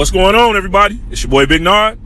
What's going on, everybody? It's your boy Big Nard,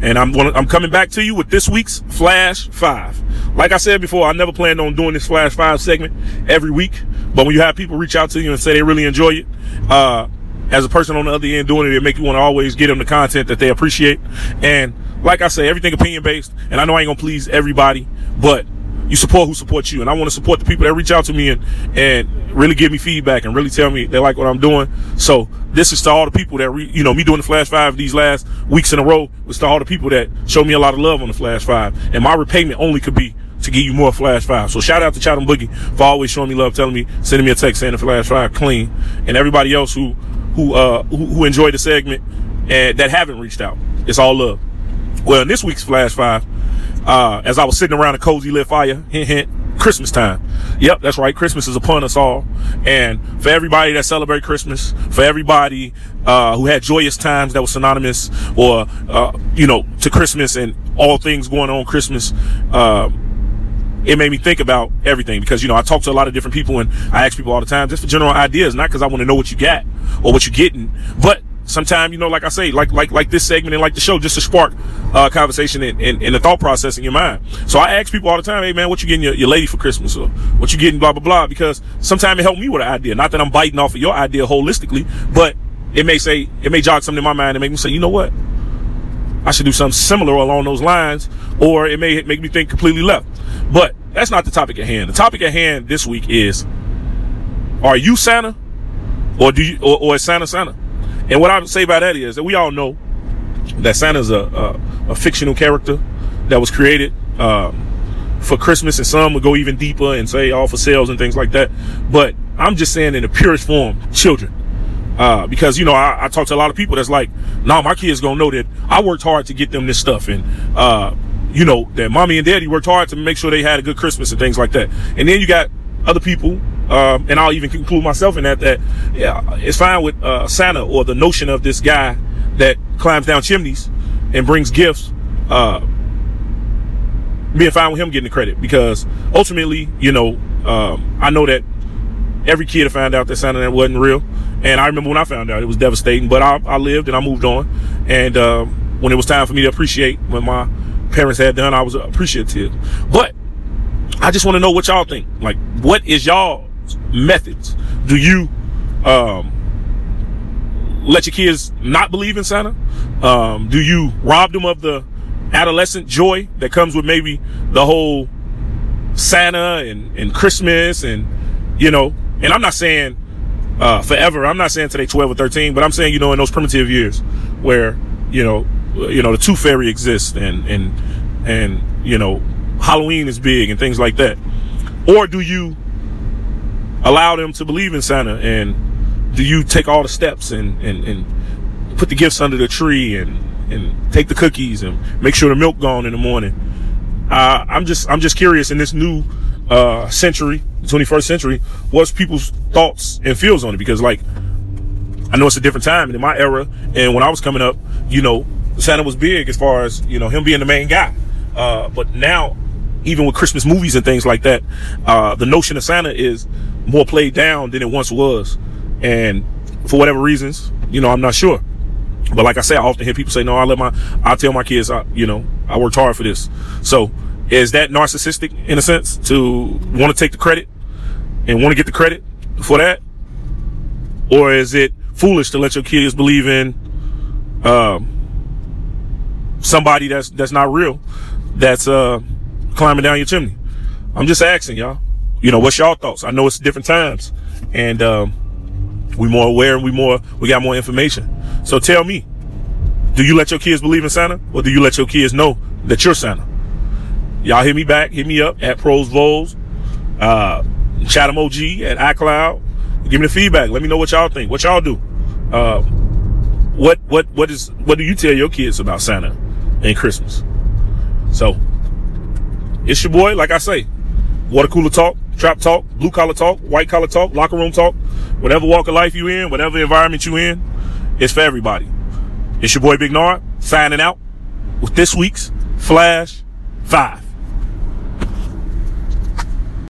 and I'm gonna, I'm coming back to you with this week's Flash Five. Like I said before, I never planned on doing this Flash Five segment every week, but when you have people reach out to you and say they really enjoy it, uh, as a person on the other end doing it, it make you want to always get them the content that they appreciate. And like I say, everything opinion based, and I know I ain't gonna please everybody, but you support who supports you. And I want to support the people that reach out to me and, and really give me feedback and really tell me they like what I'm doing. So this is to all the people that, re, you know, me doing the Flash Five these last weeks in a row was to all the people that show me a lot of love on the Flash Five. And my repayment only could be to give you more Flash Five. So shout out to Chatham Boogie for always showing me love, telling me, sending me a text saying the Flash Five clean, and everybody else who who uh who, who enjoyed the segment and that haven't reached out. It's all love. Well, in this week's Flash Five, uh, as I was sitting around a cozy lit fire, hint, hint, Christmas time. Yep, that's right. Christmas is upon us all. And for everybody that celebrate Christmas, for everybody, uh, who had joyous times that was synonymous or, uh, you know, to Christmas and all things going on Christmas, uh, it made me think about everything because, you know, I talk to a lot of different people and I ask people all the time just for general ideas, not because I want to know what you got or what you're getting, but sometimes, you know, like I say, like, like, like this segment and like the show, just to spark, uh, conversation and, and, and the thought process in your mind. So I ask people all the time, hey man, what you getting your, your lady for Christmas or what you getting, blah, blah, blah, because sometimes it helped me with an idea. Not that I'm biting off of your idea holistically, but it may say, it may jog something in my mind and make me say, you know what? I should do something similar along those lines, or it may make me think completely left. But that's not the topic at hand. The topic at hand this week is, are you Santa? Or do you, or, or is Santa Santa? And what I would say by that is that we all know that Santa's a, a, a fictional character that was created, uh, for Christmas and some would go even deeper and say all for sales and things like that. But I'm just saying in the purest form, children. Uh, because, you know, I, I, talk to a lot of people that's like, nah, my kids gonna know that I worked hard to get them this stuff. And, uh, you know, that mommy and daddy worked hard to make sure they had a good Christmas and things like that. And then you got other people um, and I'll even include myself in that, that yeah, it's fine with uh, Santa or the notion of this guy that climbs down chimneys and brings gifts, uh, being fine with him getting the credit because ultimately, you know, um, I know that every kid found out that Santa that wasn't real. And I remember when I found out, it was devastating, but I, I lived and I moved on. And, um, when it was time for me to appreciate what my parents had done, I was appreciative. But I just want to know what y'all think. Like, what is y'all methods do you um, let your kids not believe in Santa? Um, do you rob them of the adolescent joy that comes with maybe the whole Santa and, and Christmas and, you know, and I'm not saying, uh, forever. I'm not saying today 12 or 13, but I'm saying, you know, in those primitive years where, you know, you know, the tooth fairy exists and, and, and, you know, Halloween is big and things like that. Or do you allow them to believe in Santa? And do you take all the steps and, and, and put the gifts under the tree and, and take the cookies and make sure the milk gone in the morning? Uh, I'm just, I'm just curious in this new, uh, century, 21st century, what's people's thoughts and feels on it? Because like, I know it's a different time and in my era and when I was coming up, you know, Santa was big as far as, you know, him being the main guy. Uh, but now, even with Christmas movies and things like that, uh, the notion of Santa is more played down than it once was. And for whatever reasons, you know, I'm not sure. But like I say, I often hear people say, no, I let my, I tell my kids, I, you know, I worked hard for this. So is that narcissistic in a sense to want to take the credit and want to get the credit for that? Or is it foolish to let your kids believe in, um, somebody that's, that's not real, that's, uh, climbing down your chimney? I'm just asking y'all you know, what's y'all thoughts? I know it's different times and, um, we more aware and we more, we got more information. So tell me, do you let your kids believe in Santa or do you let your kids know that you're Santa? Y'all hit me back, hit me up at Pros Vols, uh, Chatham OG at iCloud. Give me the feedback. Let me know what y'all think. What y'all do. Uh, what, what, what is, what do you tell your kids about Santa and Christmas? So it's your boy, like I say, water cooler talk trap talk, blue collar talk, white collar talk, locker room talk, whatever walk of life you in, whatever environment you in, it's for everybody. It's your boy Big Nard signing out with this week's Flash 5.